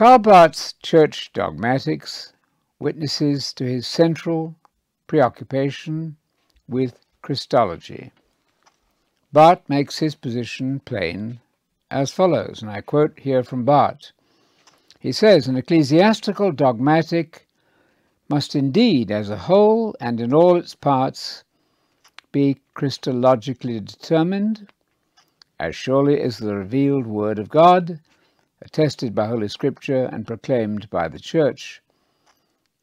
Karl Barth's church dogmatics witnesses to his central preoccupation with Christology. Barth makes his position plain as follows, and I quote here from Barth. He says, An ecclesiastical dogmatic must indeed, as a whole and in all its parts, be Christologically determined, as surely as the revealed Word of God, attested by Holy Scripture and proclaimed by the Church,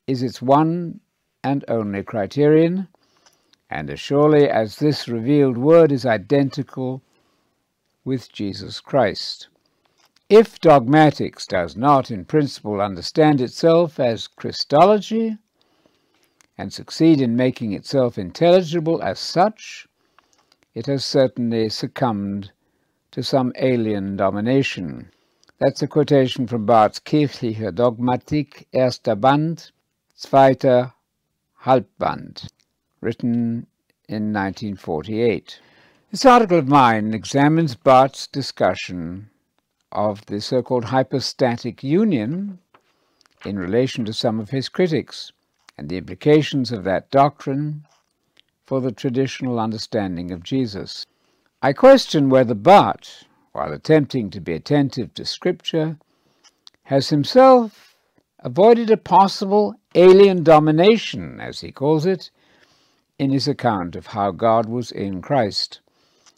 is its one and only criterion, and as surely as this revealed Word is identical with Jesus Christ. If dogmatics does not in principle understand itself as Christology and succeed in making itself intelligible as such, it has certainly succumbed to some alien domination. That's a quotation from Barth's Kirchliche Dogmatik, erster Band, zweiter Halbband, written in 1948. This article of mine examines Barth's discussion of the so-called hypostatic union in relation to some of his critics and the implications of that doctrine for the traditional understanding of Jesus. I question whether Barth, while attempting to be attentive to Scripture, has himself avoided a possible alien domination, as he calls it, in his account of how God was in Christ.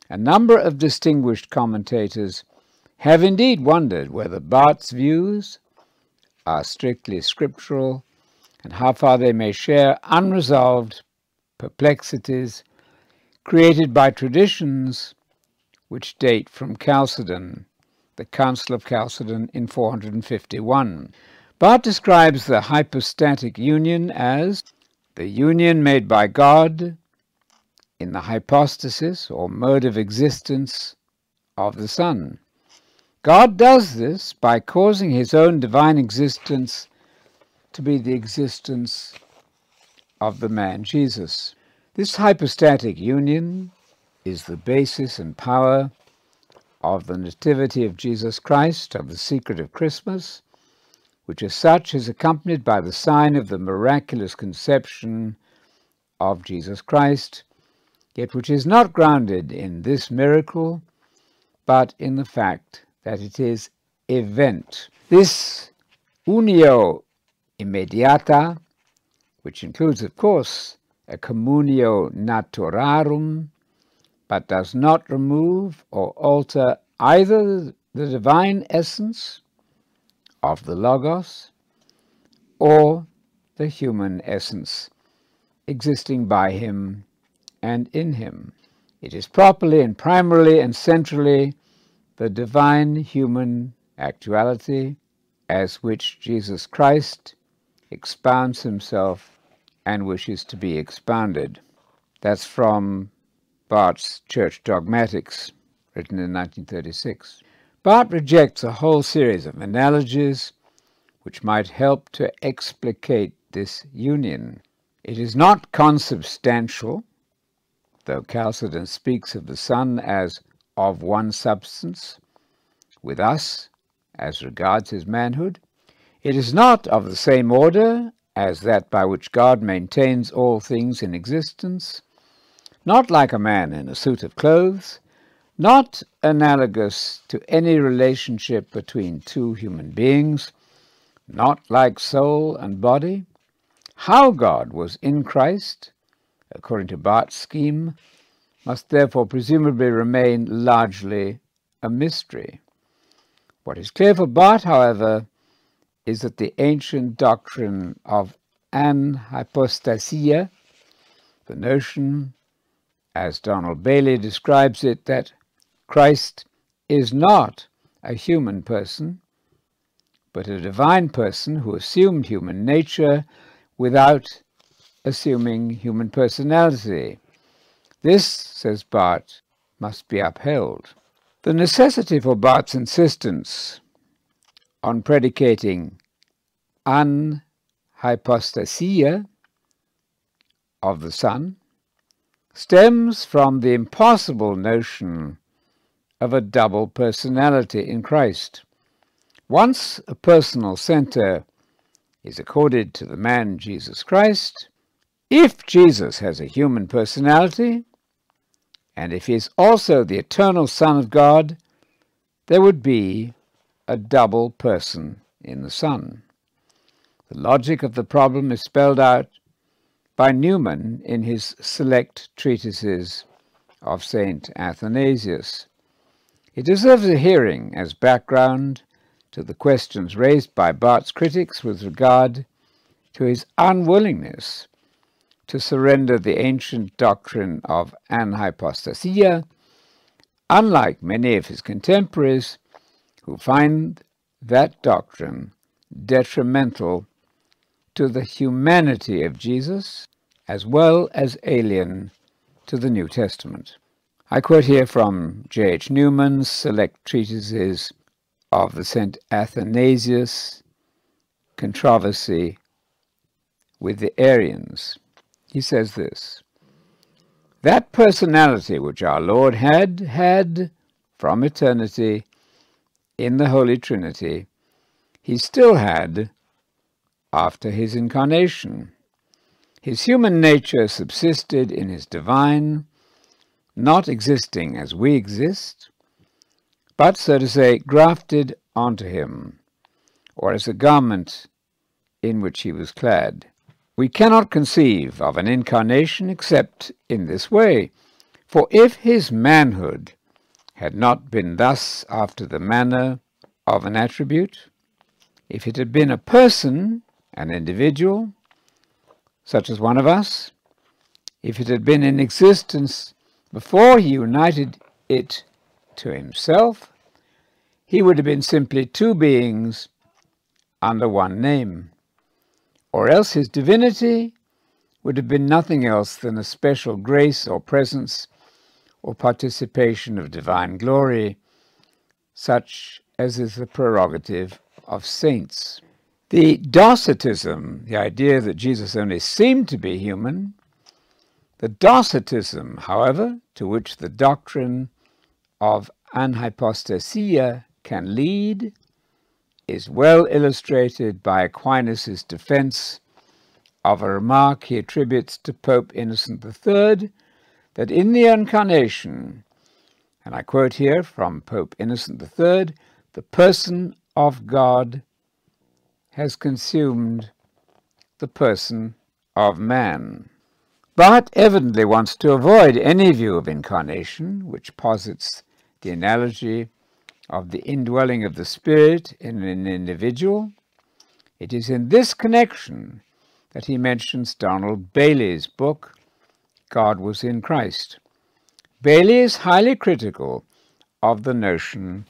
A number of distinguished commentators have indeed wondered whether Barth's views are strictly scriptural and how far they may share unresolved perplexities created by traditions which date from Chalcedon, the Council of Chalcedon in 451. Barth describes the hypostatic union as the union made by God in the hypostasis or mode of existence of the Son. God does this by causing his own divine existence to be the existence of the man Jesus. This hypostatic union is the basis and power of the Nativity of Jesus Christ, of the secret of Christmas, which as such is accompanied by the sign of the miraculous conception of Jesus Christ, yet which is not grounded in this miracle, but in the fact that it is event. This unio immediata, which includes, of course, a communio naturarum, but does not remove or alter either the divine essence of the Logos or the human essence existing by him and in him. It is properly and primarily and centrally the divine human actuality as which Jesus Christ expounds himself and wishes to be expounded. That's from Barth's Church Dogmatics, written in 1936. Barth rejects a whole series of analogies which might help to explicate this union. It is not consubstantial, though Chalcedon speaks of the Son as of one substance with us as regards his manhood. It is not of the same order as that by which God maintains all things in existence, not like a man in a suit of clothes, not analogous to any relationship between two human beings, not like soul and body. How God was in Christ, according to Barth's scheme, must therefore presumably remain largely a mystery. What is clear for Barth, however, is that the ancient doctrine of anhypostasia, the notion, as Donald Baillie describes it, that Christ is not a human person, but a divine person who assumed human nature without assuming human personality. This, says Barth, must be upheld. The necessity for Barth's insistence on predicating anhypostasia of the Son stems from the impossible notion of a double personality in Christ. Once a personal center is accorded to the man Jesus Christ, if Jesus has a human personality, and if he is also the eternal Son of God, there would be a double person in the Son. The logic of the problem is spelled out by Newman in his select treatises of St. Athanasius. It deserves a hearing as background to the questions raised by Barth's critics with regard to his unwillingness to surrender the ancient doctrine of anhypostasia, unlike many of his contemporaries who find that doctrine detrimental to the humanity of Jesus as well as alien to the New Testament. I quote here from J. H. Newman's select treatises of the St. Athanasius controversy with the Arians. He says this That personality which our Lord had had from eternity in the Holy Trinity, he still had after his incarnation. His human nature subsisted in his divine, not existing as we exist, but, so to say, grafted onto him, or as a garment in which he was clad. We cannot conceive of an incarnation except in this way, for if his manhood had not been thus after the manner of an attribute, if it had been a person, an individual, such as one of us, if it had been in existence before he united it to himself, he would have been simply two beings under one name, or else his divinity would have been nothing else than a special grace or presence or participation of divine glory, such as is the prerogative of saints. The Docetism, the idea that Jesus only seemed to be human, the Docetism, however, to which the doctrine of anhypostasia can lead, is well illustrated by Aquinas' defense of a remark he attributes to Pope Innocent III that in the Incarnation, and I quote here from Pope Innocent III, the person of God has consumed the person of man but evidently wants to avoid any view of incarnation which posits the analogy of the indwelling of the Spirit in an individual. It is in this connection that he mentions Donald Baillie's book, God Was in Christ. Baillie is highly critical of the notion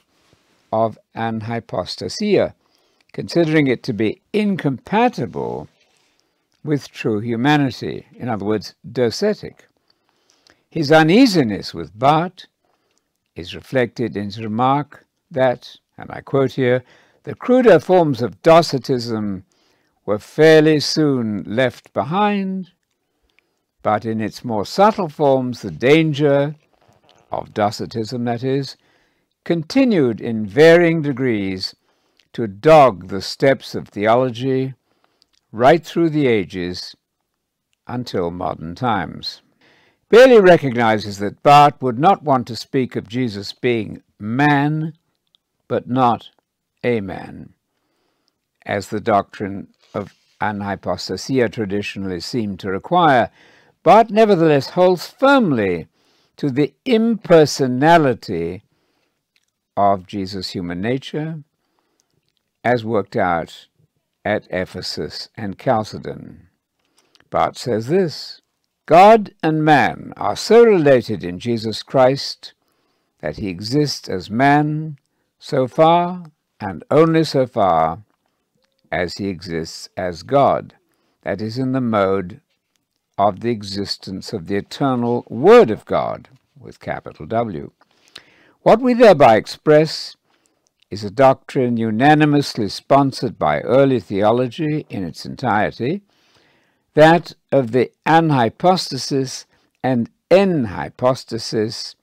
of anhypostasia, considering it to be incompatible with true humanity, in other words, docetic. His uneasiness with Barth is reflected in his remark that, and I quote here, the cruder forms of Docetism were fairly soon left behind, but in its more subtle forms, the danger of Docetism, that is, continued in varying degrees to dog the steps of theology right through the ages until modern times. Baillie recognizes that Barth would not want to speak of Jesus being man, but not a man, as the doctrine of anhypostasia traditionally seemed to require, but nevertheless holds firmly to the impersonality of Jesus' human nature as worked out at Ephesus and Chalcedon. Barth says this God and man are so related in Jesus Christ that he exists as man so far and only so far as he exists as God, that is, in the mode of the existence of the eternal Word of God, with capital W. What we thereby express is a doctrine unanimously sponsored by early theology in its entirety, that of the anhypostasis and enhypostasis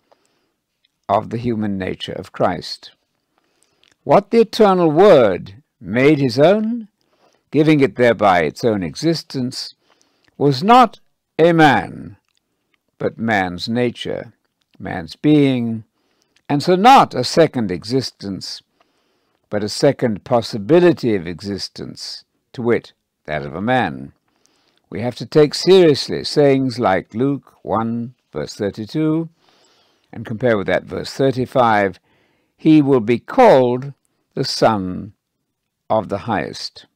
of the human nature of Christ. What the eternal Word made his own, giving it thereby its own existence, was not a man, but man's nature, man's being, and so not a second existence, but a second possibility of existence, to wit, that of a man. We have to take seriously sayings like Luke 1, verse 32, and compare with that verse 35, he will be called the Son of the Highest.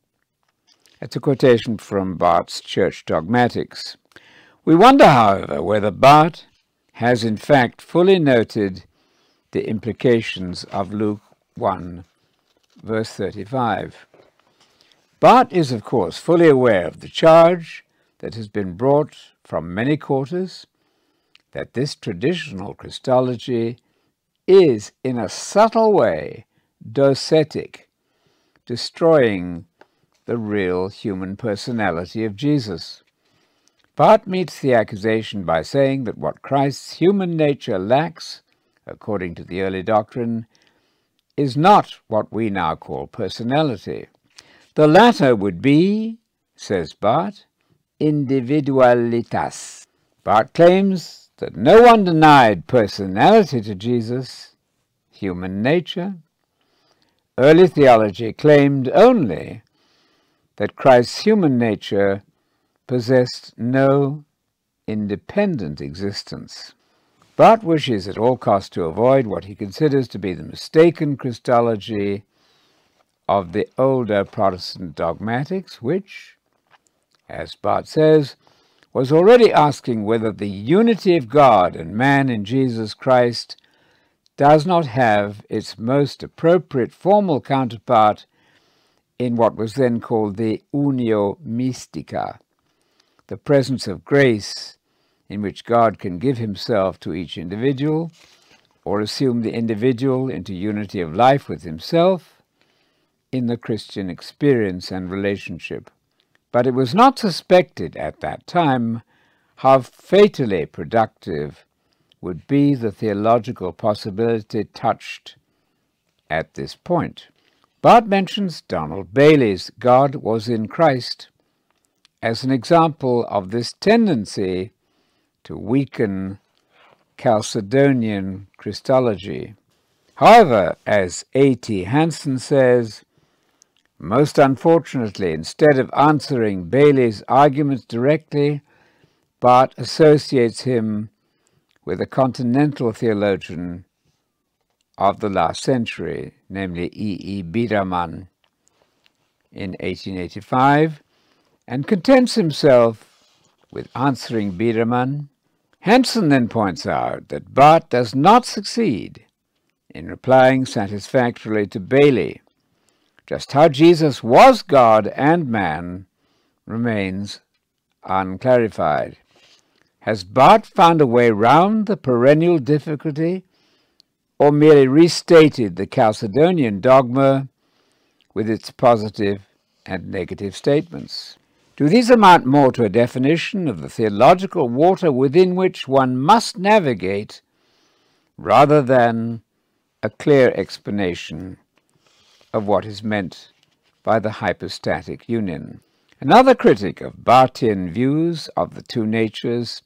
That's a quotation from Barth's Church Dogmatics. We wonder, however, whether Barth has in fact fully noted the implications of Luke 1, verse 35. Barth is, of course, fully aware of the charge that has been brought from many quarters that this traditional Christology is, in a subtle way, docetic, destroying the real human personality of Jesus. Barth meets the accusation by saying that what Christ's human nature lacks, according to the early doctrine, is not what we now call personality. The latter would be, says Barth, individualitas. Barth claims that no one denied personality to Jesus, human nature. Early theology claimed only that Christ's human nature possessed no independent existence. Barth wishes at all costs to avoid what he considers to be the mistaken Christology of the older Protestant dogmatics, which, as Barth says, was already asking whether the unity of God and man in Jesus Christ does not have its most appropriate formal counterpart in what was then called the unio mystica, the presence of grace in which God can give himself to each individual or assume the individual into unity of life with himself in the Christian experience and relationship. But it was not suspected at that time how fatally productive would be the theological possibility touched at this point. Barth mentions Donald Baillie's God was in Christ as an example of this tendency to weaken Chalcedonian Christology. However, as A.T. Hanson says, most unfortunately, instead of answering Baillie's arguments directly, Barth associates him with a continental theologian of the last century, namely E. E. Biedermann, in 1885, and contents himself with answering Biedermann. Hanson then points out that Barth does not succeed in replying satisfactorily to Baillie. Just how Jesus was God and man remains unclarified. Has Barth found a way round the perennial difficulty or merely restated the Chalcedonian dogma with its positive and negative statements? Do these amount more to a definition of the theological water within which one must navigate rather than a clear explanation of what is meant by the hypostatic union? Another critic of Barthian views of the two natures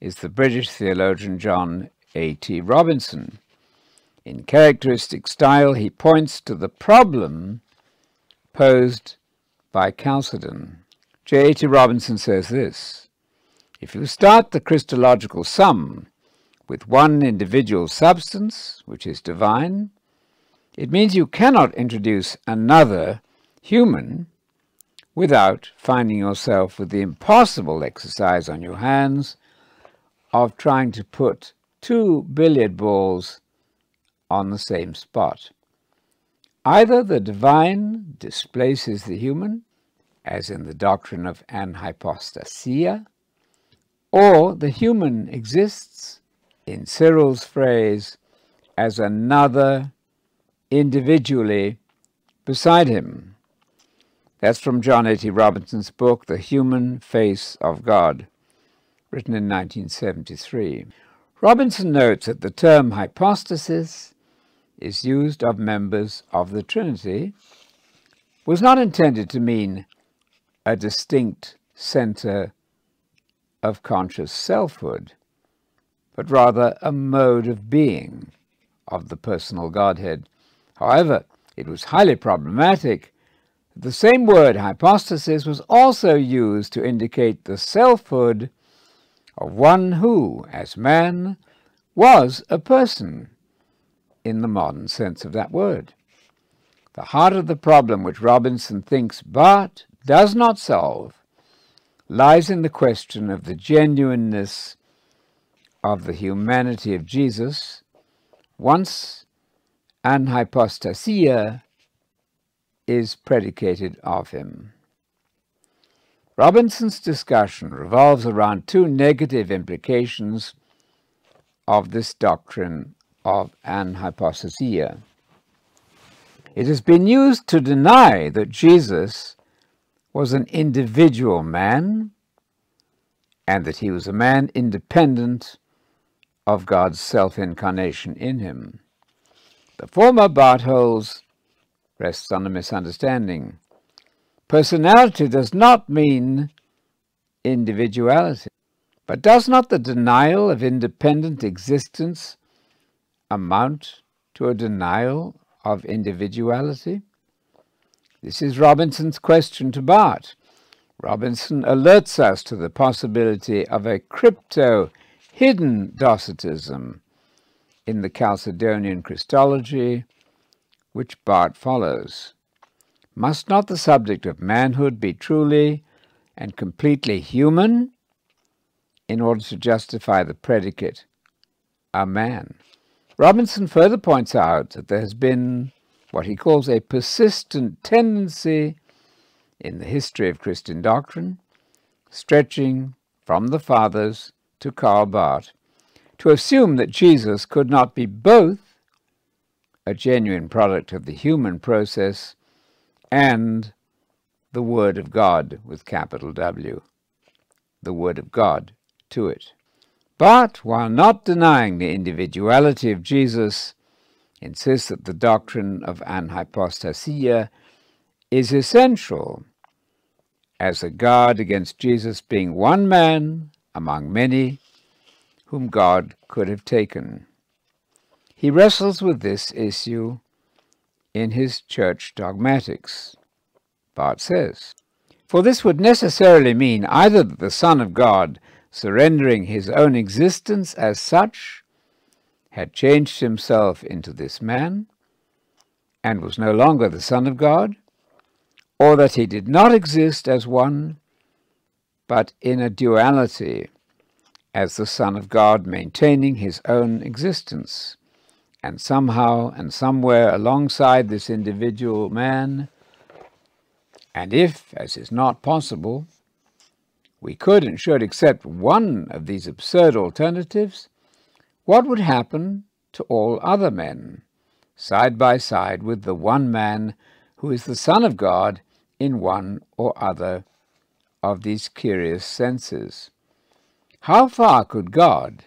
is the British theologian John A. T. Robinson. In characteristic style, he points to the problem posed by Chalcedon. J. A. T. Robinson says this If you start the Christological sum with one individual substance, which is divine, it means you cannot introduce another human without finding yourself with the impossible exercise on your hands of trying to put two billiard balls on the same spot. Either the divine displaces the human, as in the doctrine of anhypostasia, or the human exists, in Cyril's phrase, as another individually beside him. That's from John A.T. Robinson's book, The Human Face of God, written in 1973. Robinson notes that the term hypostasis is used of members of the Trinity was not intended to mean a distinct centre of conscious selfhood, but rather a mode of being of the personal Godhead. However, it was highly problematic the same word hypostasis was also used to indicate the selfhood of one who, as man, was a person in the modern sense of that word. The heart of the problem which Robinson thinks but does not solve lies in the question of the genuineness of the humanity of Jesus once anhypostasia is predicated of him. Robinson's discussion revolves around two negative implications of this doctrine of anhypostasia. It has been used to deny that Jesus was an individual man and that he was a man independent of God's self-incarnation in him. The former Barth holds rests on a misunderstanding. Personality does not mean individuality, but does not the denial of independent existence amount to a denial of individuality? This is Robinson's question to Barth. Robinson alerts us to the possibility of a crypto hidden Docetism in the Chalcedonian Christology, which Barth follows. Must not the subject of manhood be truly and completely human in order to justify the predicate, a man? Robinson further points out that there has been what he calls a persistent tendency in the history of Christian doctrine, stretching from the Fathers to Karl Barth, to assume that Jesus could not be both a genuine product of the human process and the Word of God with capital W, the Word of God to it. But while not denying the individuality of Jesus, insists that the doctrine of anhypostasia is essential as a guard against Jesus being one man among many whom God could have taken. He wrestles with this issue in his church dogmatics. Barth says, For this would necessarily mean either that the Son of God, surrendering his own existence as such, had changed himself into this man, and was no longer the Son of God, or that he did not exist as one, but in a duality, as the Son of God maintaining his own existence, and somehow and somewhere alongside this individual man, and if, as is not possible, we could and should accept one of these absurd alternatives, what would happen to all other men, side by side with the one man who is the Son of God in one or other of these curious senses? How far could God,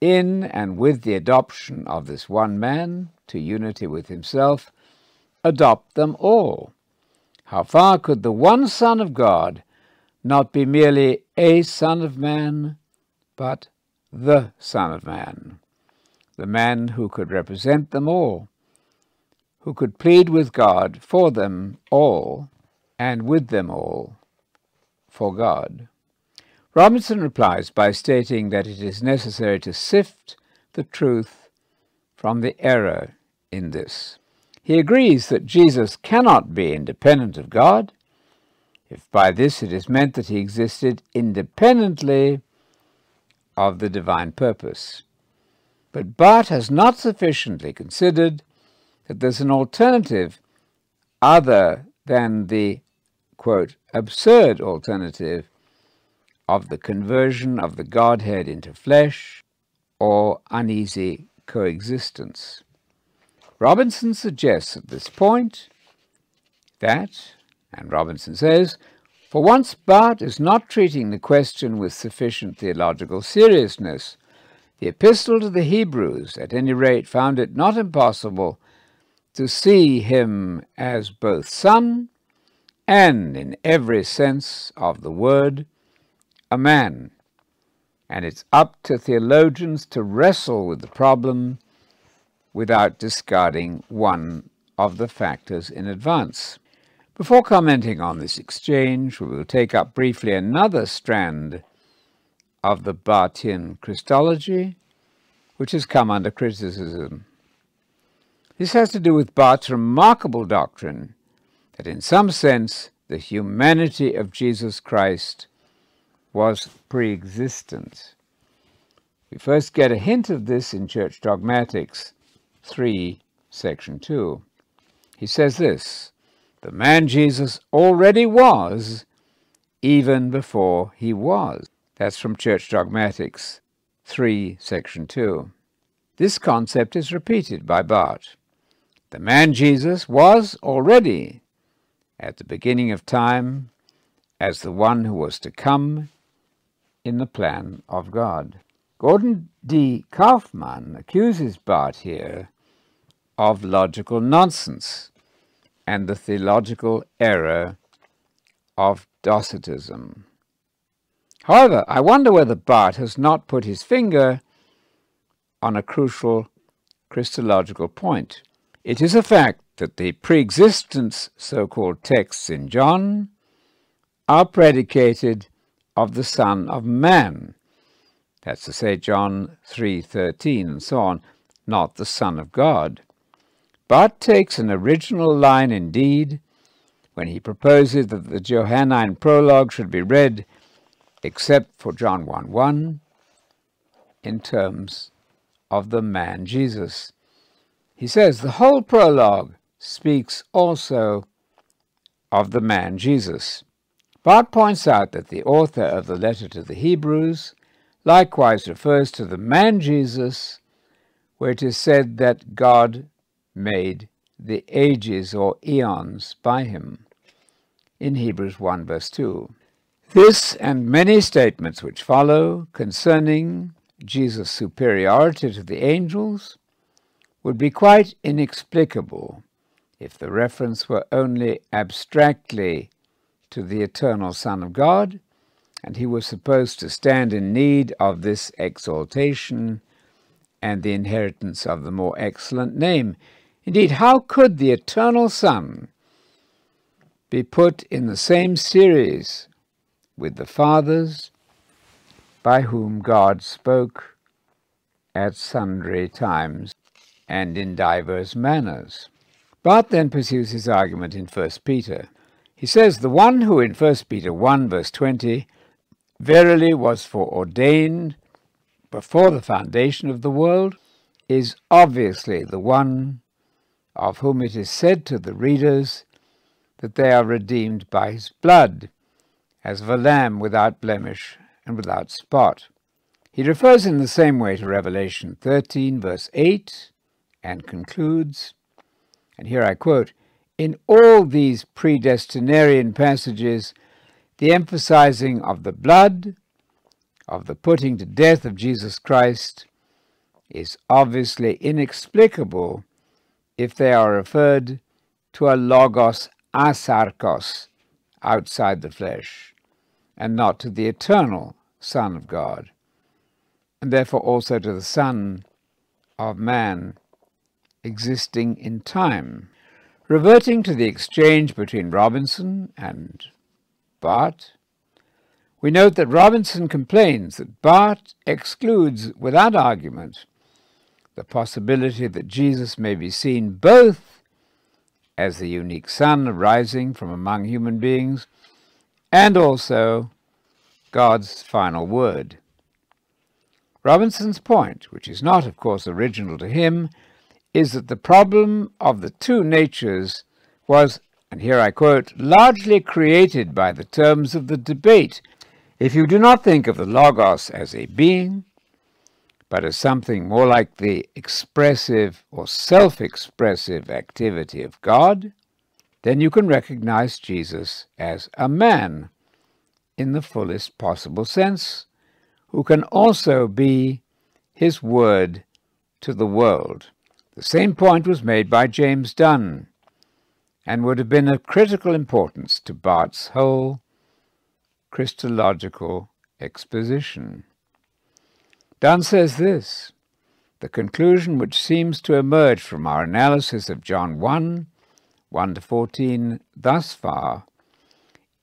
in and with the adoption of this one man to unity with himself, adopt them all? How far could the one Son of God not be merely a Son of Man, but the Son of Man, the man who could represent them all, who could plead with God for them all, and with them all for God. Robinson replies by stating that it is necessary to sift the truth from the error in this. He agrees that Jesus cannot be independent of God, if by this it is meant that he existed independently of the divine purpose. But Barth has not sufficiently considered that there's an alternative other than the, quote, absurd alternative of the conversion of the Godhead into flesh or uneasy coexistence. Robinson suggests at this point that, and Robinson says, for once, Barth is not treating the question with sufficient theological seriousness. The Epistle to the Hebrews, at any rate, found it not impossible to see him as both Son and, in every sense of the word, a man. And it's up to theologians to wrestle with the problem without discarding one of the factors in advance. Before commenting on this exchange, we will take up briefly another strand of the Barthian Christology, which has come under criticism. This has to do with Barth's remarkable doctrine that in some sense the humanity of Jesus Christ was pre-existent. We first get a hint of this in Church Dogmatics 3, section 2. He says this, the man Jesus already was even before he was. That's from Church Dogmatics 3, section 2. This concept is repeated by Barth. The man Jesus was already, at the beginning of time, as the one who was to come in the plan of God. Gordon D. Kaufman accuses Barth here of logical nonsense and the theological error of Docetism. However, I wonder whether Barth has not put his finger on a crucial Christological point. It is a fact that the pre-existence so-called texts in John are predicated of the Son of Man. That's to say John 3.13 and so on, not the Son of God. Barth takes an original line indeed when he proposes that the Johannine prologue should be read except for John 1 1 in terms of the man Jesus. He says the whole prologue speaks also of the man Jesus. Barth points out that the author of the letter to the Hebrews likewise refers to the man Jesus, where it is said that God made the ages or eons by him in Hebrews 1 verse 2. This and many statements which follow concerning Jesus' superiority to the angels would be quite inexplicable if the reference were only abstractly to the eternal Son of God, and he was supposed to stand in need of this exaltation and the inheritance of the more excellent name. Indeed, how could the eternal Son be put in the same series with the fathers by whom God spoke at sundry times and in divers manners. Barth then pursues his argument in 1 Peter. He says, The one who in 1 Peter 1 verse 20 verily was foreordained before the foundation of the world is obviously the one of whom it is said to the readers that they are redeemed by his blood as of a lamb without blemish and without spot. He refers in the same way to Revelation 13, verse 8, and concludes, and here I quote, In all these predestinarian passages, the emphasizing of the blood, of the putting to death of Jesus Christ, is obviously inexplicable if they are referred to a logos asarkos, outside the flesh and not to the eternal Son of God, and therefore also to the Son of Man existing in time. Reverting to the exchange between Robinson and Barth, we note that Robinson complains that Barth excludes without argument the possibility that Jesus may be seen both as the unique Son arising from among human beings and also God's final word. Robinson's point, which is not, of course, original to him, is that the problem of the two natures was, and here I quote, largely created by the terms of the debate. If you do not think of the Logos as a being, but as something more like the expressive or self-expressive activity of God, then you can recognize Jesus as a man in the fullest possible sense, who can also be his word to the world. The same point was made by James Dunn and would have been of critical importance to Barth's whole Christological exposition. Dunn says this the conclusion which seems to emerge from our analysis of John 1 1 to 14 thus far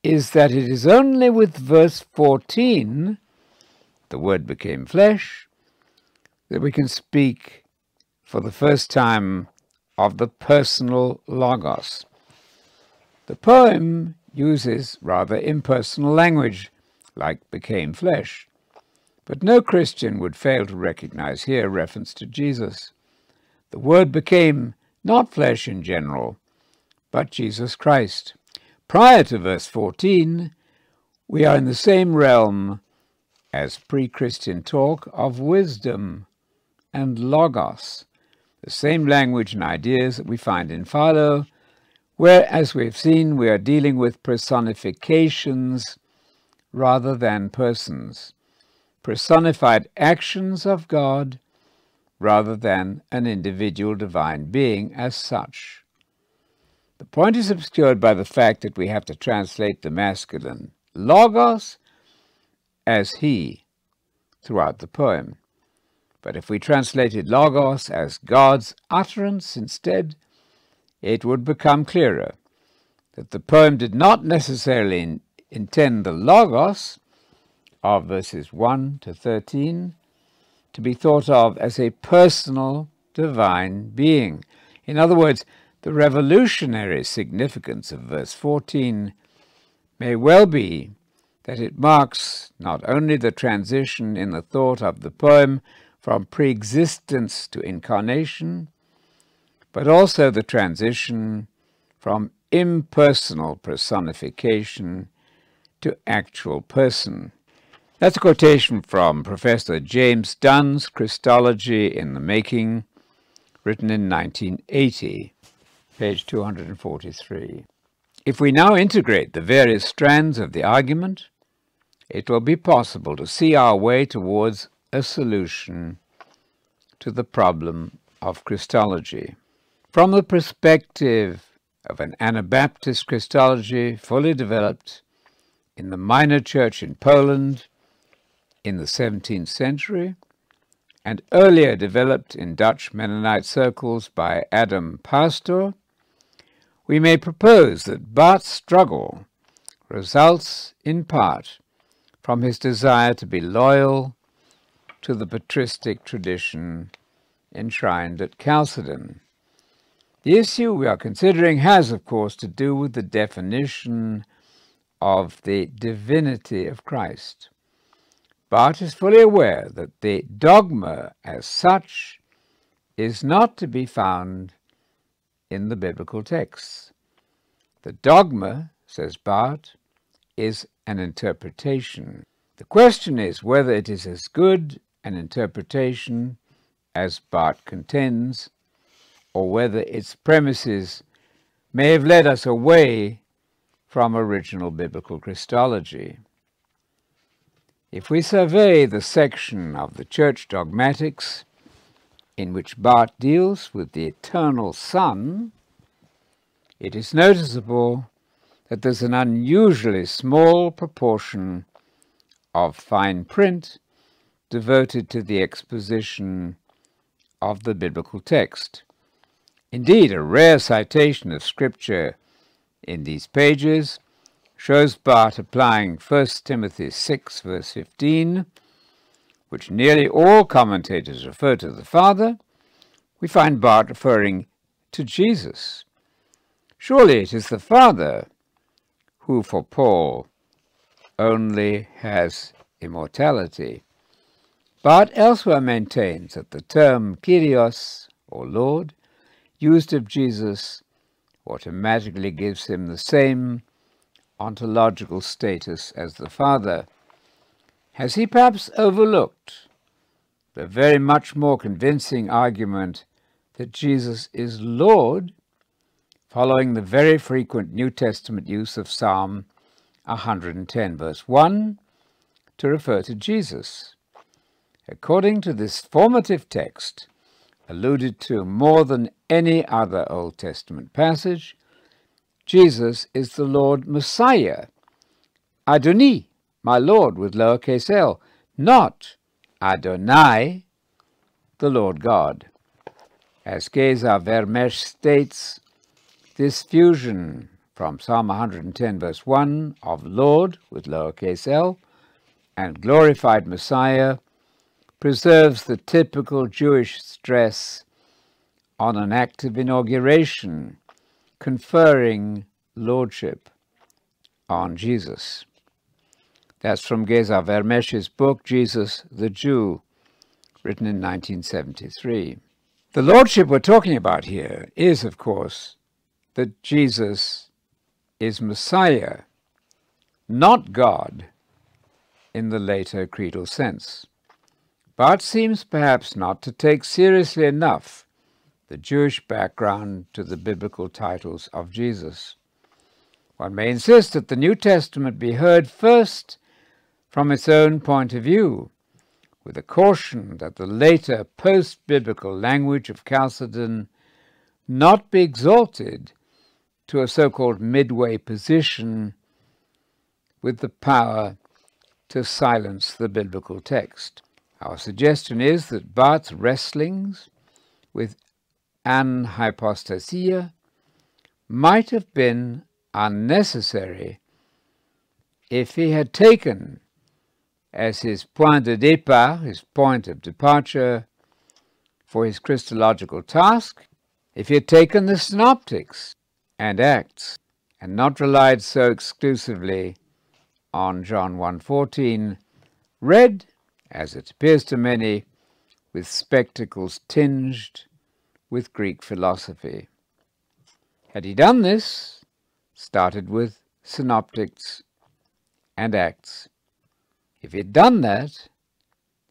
is that it is only with verse 14, the Word became flesh, that we can speak for the first time of the personal Logos. The poem uses rather impersonal language, like became flesh, but no Christian would fail to recognize here reference to Jesus. The Word became not flesh in general, but Jesus Christ. Prior to verse 14, we are in the same realm as pre Christian talk of wisdom and logos, the same language and ideas that we find in Philo, where, as we've seen, we are dealing with personifications rather than persons, personified actions of God rather than an individual divine being as such. The point is obscured by the fact that we have to translate the masculine logos as he throughout the poem. But if we translated logos as God's utterance instead, it would become clearer that the poem did not necessarily in intend the logos of verses 1 to 13 to be thought of as a personal divine being. In other words, the revolutionary significance of verse 14 may well be that it marks not only the transition in the thought of the poem from pre-existence to incarnation, but also the transition from impersonal personification to actual person. That's a quotation from Professor James Dunn's Christology in the Making, written in 1980 page 243. If we now integrate the various strands of the argument, it will be possible to see our way towards a solution to the problem of Christology. From the perspective of an Anabaptist Christology fully developed in the minor church in Poland in the 17th century, and earlier developed in Dutch Mennonite circles by Adam Pastoor, we may propose that Barth's struggle results in part from his desire to be loyal to the patristic tradition enshrined at Chalcedon. The issue we are considering has, of course, to do with the definition of the divinity of Christ. Barth is fully aware that the dogma as such is not to be found in the biblical texts. The dogma, says Barth, is an interpretation. The question is whether it is as good an interpretation as Barth contends, or whether its premises may have led us away from original biblical Christology. If we survey the section of the Church Dogmatics in which Barth deals with the eternal Son, it is noticeable that there's an unusually small proportion of fine print devoted to the exposition of the biblical text. Indeed, a rare citation of Scripture in these pages shows Barth applying 1 Timothy 6, verse 15, which nearly all commentators refer to the Father, we find Barth referring to Jesus. Surely it is the Father who, for Paul, only has immortality. Barth elsewhere maintains that the term Kyrios, or Lord, used of Jesus automatically gives him the same ontological status as the Father. Has he perhaps overlooked the very much more convincing argument that Jesus is Lord, following the very frequent New Testament use of Psalm 110, verse 1, to refer to Jesus? According to this formative text, alluded to more than any other Old Testament passage, Jesus is the Lord Messiah, Adoni, my Lord with lowercase l, not Adonai, the Lord God. As Geza Vermes states, this fusion from Psalm 110 verse 1 of Lord with lowercase l and glorified Messiah preserves the typical Jewish stress on an act of inauguration, conferring lordship on Jesus. That's from Geza Vermes's book, Jesus the Jew, written in 1973. The lordship we're talking about here is, of course, that Jesus is Messiah, not God in the later creedal sense but seems perhaps not to take seriously enough the Jewish background to the biblical titles of Jesus. One may insist that the New Testament be heard first from its own point of view, with a caution that the later post-biblical language of Chalcedon not be exalted to a so-called midway position with the power to silence the biblical text. Our suggestion is that Barth's wrestlings with anhypostasia might have been unnecessary if he had taken as his point de départ, his point of departure for his Christological task, if he had taken the synoptics and Acts and not relied so exclusively on John 1.14, read as it appears to many, with spectacles tinged with Greek philosophy. Had he done this, started with synoptics and acts, if he had done that,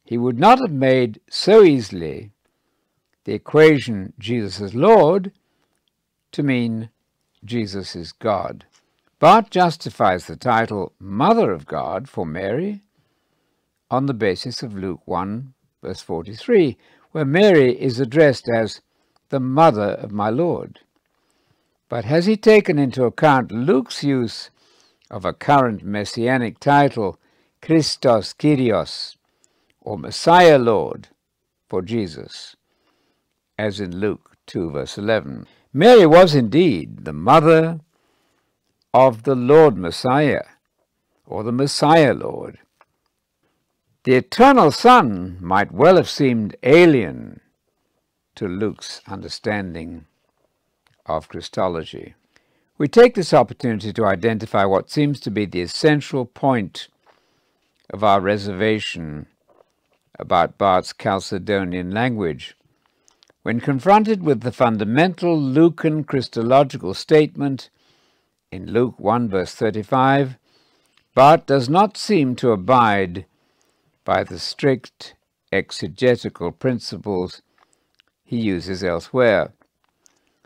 he would not have made so easily the equation Jesus is Lord to mean Jesus is God, but justifies the title Mother of God for Mary on the basis of Luke 1, verse 43, where Mary is addressed as the mother of my Lord. But has he taken into account Luke's use of a current messianic title, Christos Kyrios, or Messiah Lord, for Jesus, as in Luke 2, verse 11? Mary was indeed the mother of the Lord Messiah, or the Messiah Lord. The eternal Son might well have seemed alien to Luke's understanding of Christology. We take this opportunity to identify what seems to be the essential point of our reservation about Barth's Chalcedonian language. When confronted with the fundamental Lucan Christological statement in Luke 1 verse 35, Barth does not seem to abide by the strict exegetical principles he uses elsewhere.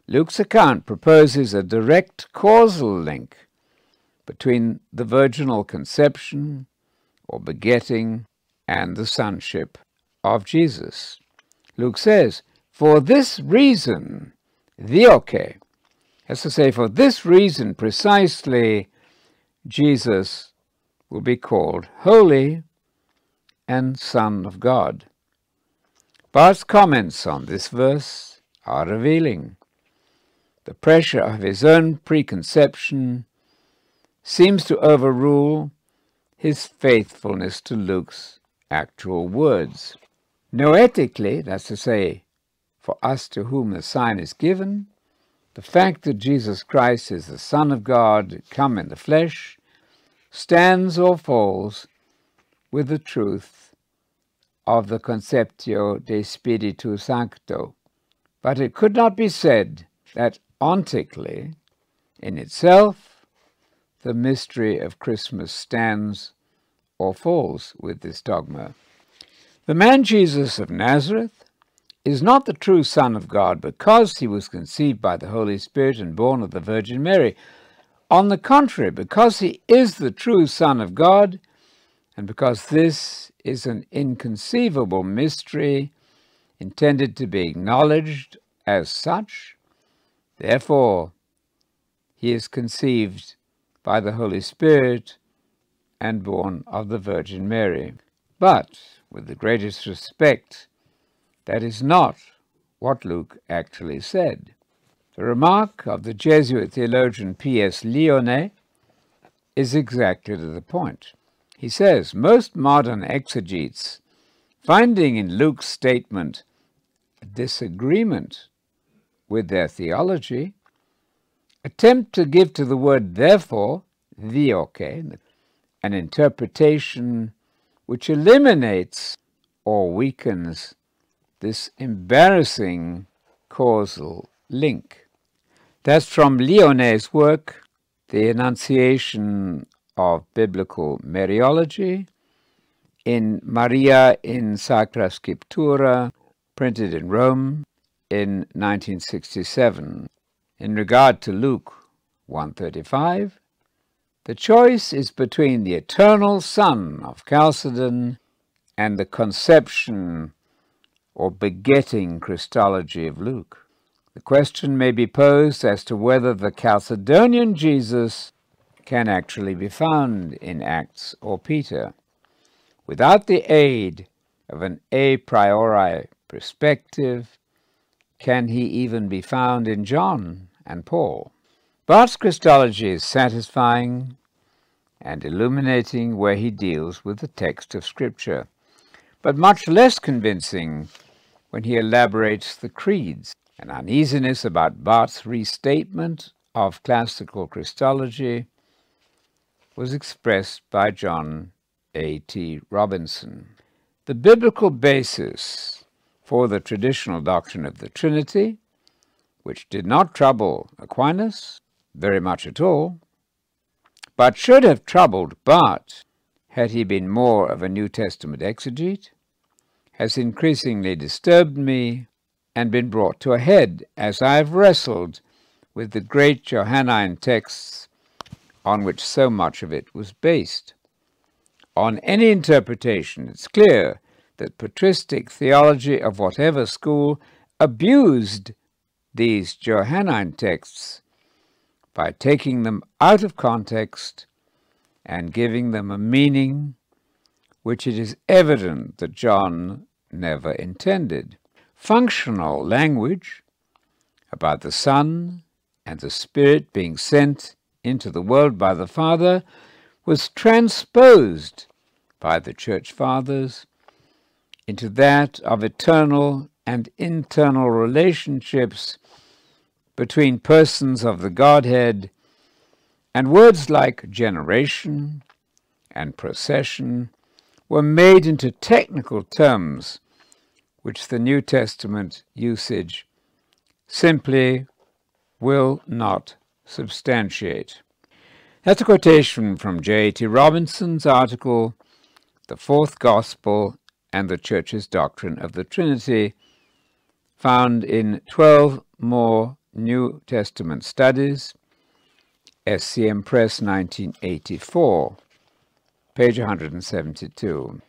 Luke's account proposes a direct causal link between the virginal conception or begetting and the sonship of Jesus. Luke says, For this reason, dioke, has to say, for this reason precisely, Jesus will be called holy and Son of God. Barth's comments on this verse are revealing. The pressure of his own preconception seems to overrule his faithfulness to Luke's actual words. Noetically, that's to say, for us to whom the sign is given, the fact that Jesus Christ is the Son of God come in the flesh stands or falls with the truth of the Conceptio de Spiritu Sancto. But it could not be said that ontically, in itself, the mystery of Christmas stands or falls with this dogma. The man Jesus of Nazareth is not the true Son of God because he was conceived by the Holy Spirit and born of the Virgin Mary. On the contrary, because he is the true Son of God, and because this is an inconceivable mystery intended to be acknowledged as such. Therefore, he is conceived by the Holy Spirit and born of the Virgin Mary. But, with the greatest respect, that is not what Luke actually said. The remark of the Jesuit theologian P.S. Lyonnet is exactly to the point. He says, most modern exegetes, finding in Luke's statement a disagreement with their theology, attempt to give to the word therefore, dioke, an interpretation which eliminates or weakens this embarrassing causal link. That's from Lyonnet's work, The Enunciation of Biblical Mariology, in Maria in Sacra Scriptura, printed in Rome in 1967. In regard to Luke 135, the choice is between the eternal Son of Chalcedon and the conception or begetting Christology of Luke. The question may be posed as to whether the Chalcedonian Jesus can actually be found in Acts or Peter. Without the aid of an a priori perspective, can he even be found in John and Paul? Barth's Christology is satisfying and illuminating where he deals with the text of Scripture, but much less convincing when he elaborates the creeds an uneasiness about Barth's restatement of classical Christology was expressed by John A. T. Robinson. The biblical basis for the traditional doctrine of the Trinity, which did not trouble Aquinas very much at all, but should have troubled Barth had he been more of a New Testament exegete, has increasingly disturbed me and been brought to a head as I have wrestled with the great Johannine texts on which so much of it was based. On any interpretation, it's clear that patristic theology of whatever school abused these Johannine texts by taking them out of context and giving them a meaning which it is evident that John never intended functional language about the Son and the Spirit being sent into the world by the Father was transposed by the Church Fathers into that of eternal and internal relationships between persons of the Godhead, and words like generation and procession were made into technical terms which the New Testament usage simply will not substantiate. That's a quotation from J.T. Robinson's article, The Fourth Gospel and the Church's Doctrine of the Trinity, found in 12 more New Testament Studies, SCM Press 1984, page 172.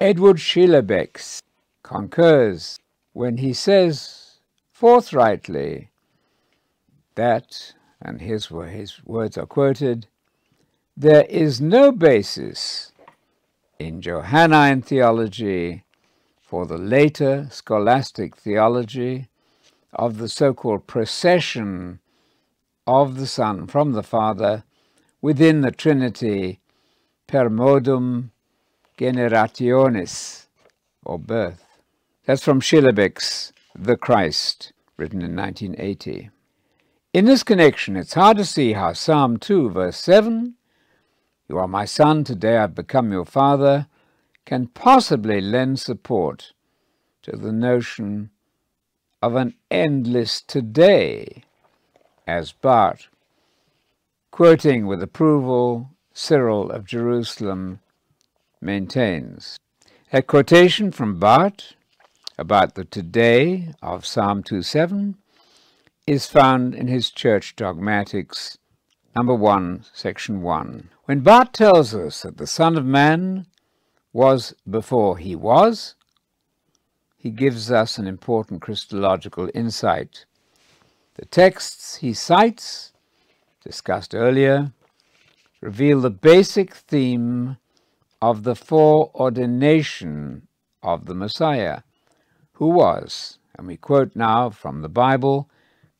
Edward Schillebeeckx concurs when he says forthrightly that, and his, his words are quoted, there is no basis in Johannine theology for the later scholastic theology of the so-called procession of the Son from the Father within the Trinity per modum generationis, or birth. That's from Schillebeeckx The Christ, written in 1980. In this connection, it's hard to see how Psalm 2, verse 7, You are my son, today I've become your father, can possibly lend support to the notion of an endless today, as Barth, quoting with approval Cyril of Jerusalem, maintains. A quotation from Barth about the today of Psalm 2.7 is found in his Church Dogmatics, number 1, section 1. When Barth tells us that the Son of Man was before he was, he gives us an important Christological insight. The texts he cites, discussed earlier, reveal the basic theme of the foreordination of the Messiah, who was, and we quote now from the Bible,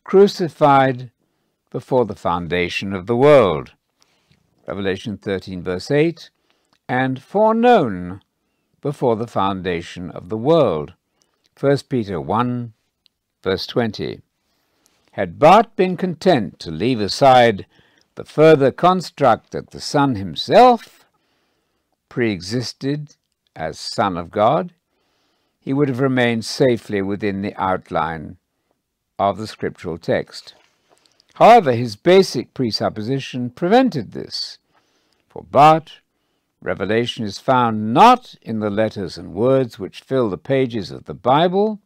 crucified before the foundation of the world. Revelation 13, verse 8, and foreknown before the foundation of the world. 1 Peter 1, verse 20. Had Barth been content to leave aside the further construct that the Son himself pre-existed as Son of God, he would have remained safely within the outline of the scriptural text. However, his basic presupposition prevented this. For Barth, revelation is found not in the letters and words which fill the pages of the Bible,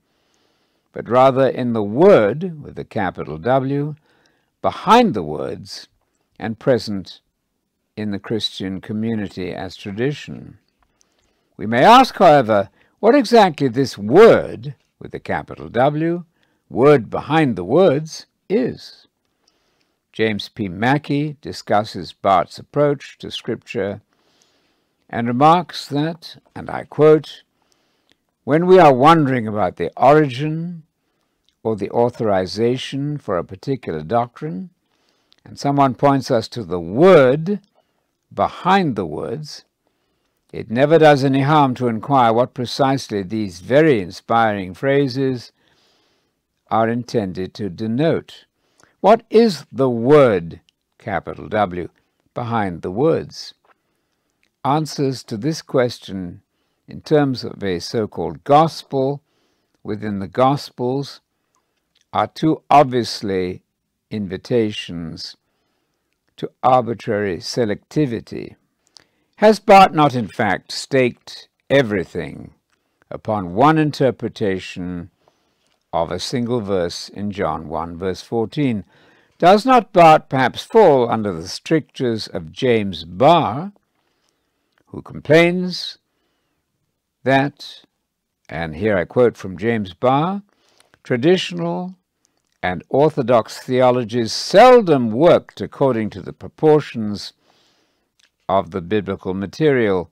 but rather in the Word, with a capital W, behind the words and present in the Christian community as tradition. We may ask, however, what exactly this Word, with a capital W, word behind the words, is. James P. Mackey discusses Barth's approach to Scripture and remarks that, and I quote, when we are wondering about the origin or the authorization for a particular doctrine, and someone points us to the word behind the words, it never does any harm to inquire what precisely these very inspiring phrases are intended to denote. What is the word, capital W, behind the words? Answers to this question in terms of a so-called gospel within the Gospels are too obviously invitations to arbitrary selectivity. Has Barth not in fact staked everything upon one interpretation of a single verse in John 1, verse 14. Does not Barth perhaps fall under the strictures of James Barr, who complains that, and here I quote from James Barr, traditional and orthodox theologies seldom worked according to the proportions of the biblical material.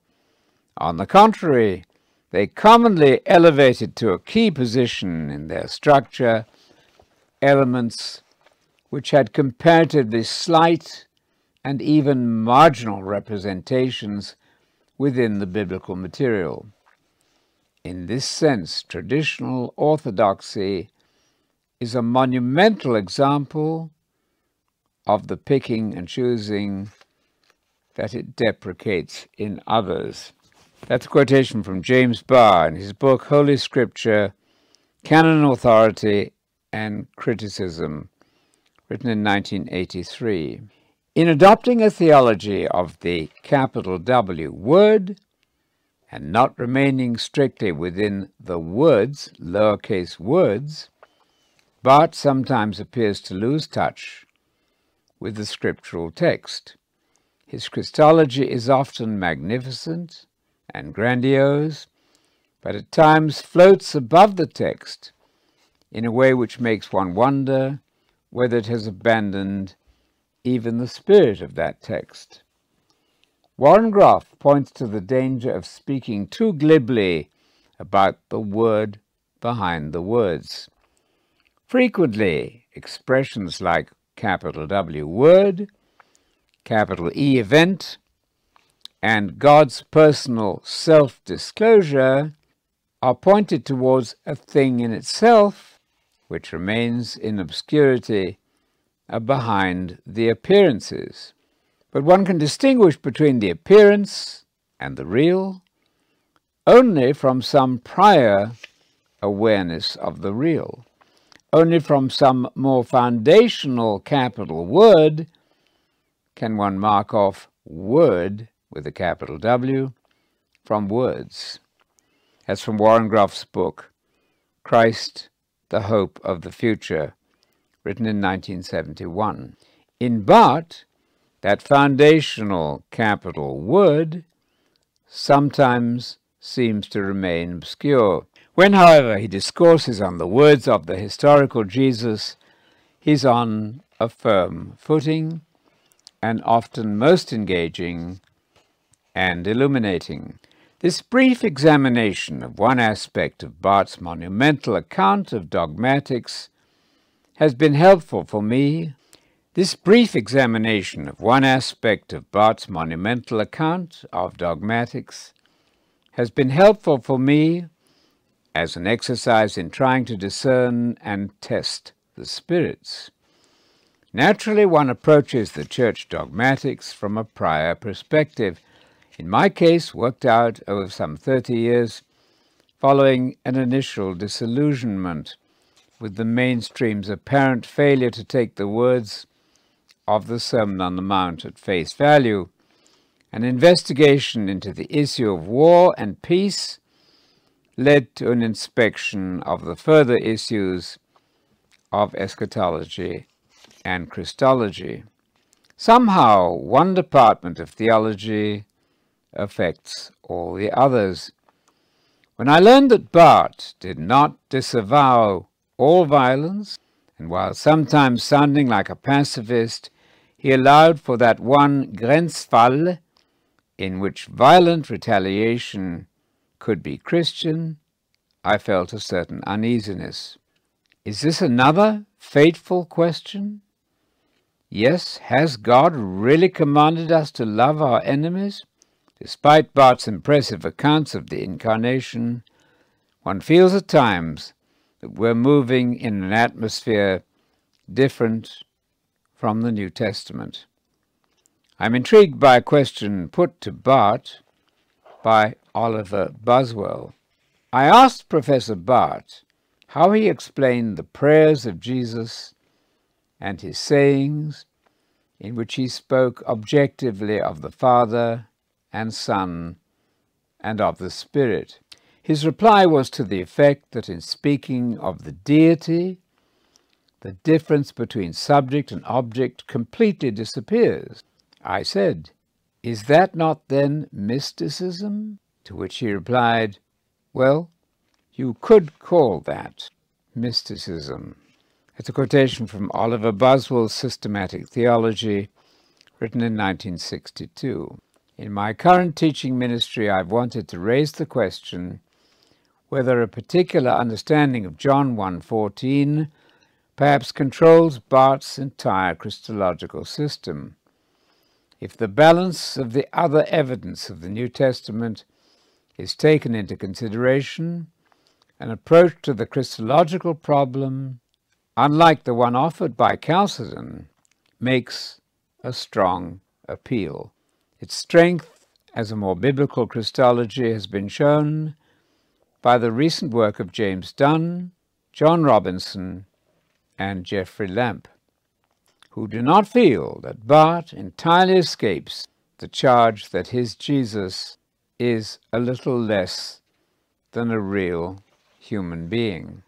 On the contrary, they commonly elevated to a key position in their structure elements which had comparatively slight and even marginal representations within the biblical material. In this sense, traditional orthodoxy is a monumental example of the picking and choosing that it deprecates in others. That's a quotation from James Barr in his book Holy Scripture, Canon Authority and Criticism, written in 1983. In adopting a theology of the capital W word, and not remaining strictly within the words, lowercase words, Barth sometimes appears to lose touch with the scriptural text. His Christology is often magnificent and grandiose, but at times floats above the text in a way which makes one wonder whether it has abandoned even the spirit of that text. Warren Groff points to the danger of speaking too glibly about the word behind the words. Frequently, expressions like capital W word, capital E event, and God's personal self disclosure are pointed towards a thing in itself which remains in obscurity uh, behind the appearances. But one can distinguish between the appearance and the real only from some prior awareness of the real. Only from some more foundational capital word can one mark off word with a capital W from words. As from Warren Groff's book, Christ, the Hope of the Future, written in 1971. In Barth, that foundational capital word sometimes seems to remain obscure. When, however, he discourses on the words of the historical Jesus, he's on a firm footing and often most engaging and illuminating. This brief examination of one aspect of Barth's monumental account of dogmatics has been helpful for me. This brief examination of one aspect of Barth's monumental account of dogmatics has been helpful for me as an exercise in trying to discern and test the spirits. Naturally, one approaches the church dogmatics from a prior perspective, in my case, worked out over some 30 years following an initial disillusionment with the mainstream's apparent failure to take the words of the Sermon on the Mount at face value, an investigation into the issue of war and peace led to an inspection of the further issues of eschatology and Christology. Somehow, one department of theology affects all the others. When I learned that Barth did not disavow all violence, and while sometimes sounding like a pacifist, he allowed for that one Grenzfall in which violent retaliation could be Christian, I felt a certain uneasiness. Is this another fateful question? Yes, has God really commanded us to love our enemies? Despite Barth's impressive accounts of the Incarnation, one feels at times that we're moving in an atmosphere different from the New Testament. I'm intrigued by a question put to Barth by Oliver Buswell. I asked Professor Barth how he explained the prayers of Jesus and his sayings, in which he spoke objectively of the Father and Son and of the Spirit. His reply was to the effect that in speaking of the deity, the difference between subject and object completely disappears. I said, Is that not then mysticism? To which he replied, Well, you could call that mysticism. It's a quotation from Oliver Buswell's Systematic Theology, written in 1962. In my current teaching ministry, I've wanted to raise the question whether a particular understanding of John 1.14 perhaps controls Barth's entire Christological system. If the balance of the other evidence of the New Testament is taken into consideration, an approach to the Christological problem unlike the one offered by Chalcedon, makes a strong appeal. Its strength as a more biblical Christology has been shown by the recent work of James Dunn, John Robinson, and Geoffrey Lampe, who do not feel that Barth entirely escapes the charge that his Jesus is a little less than a real human being.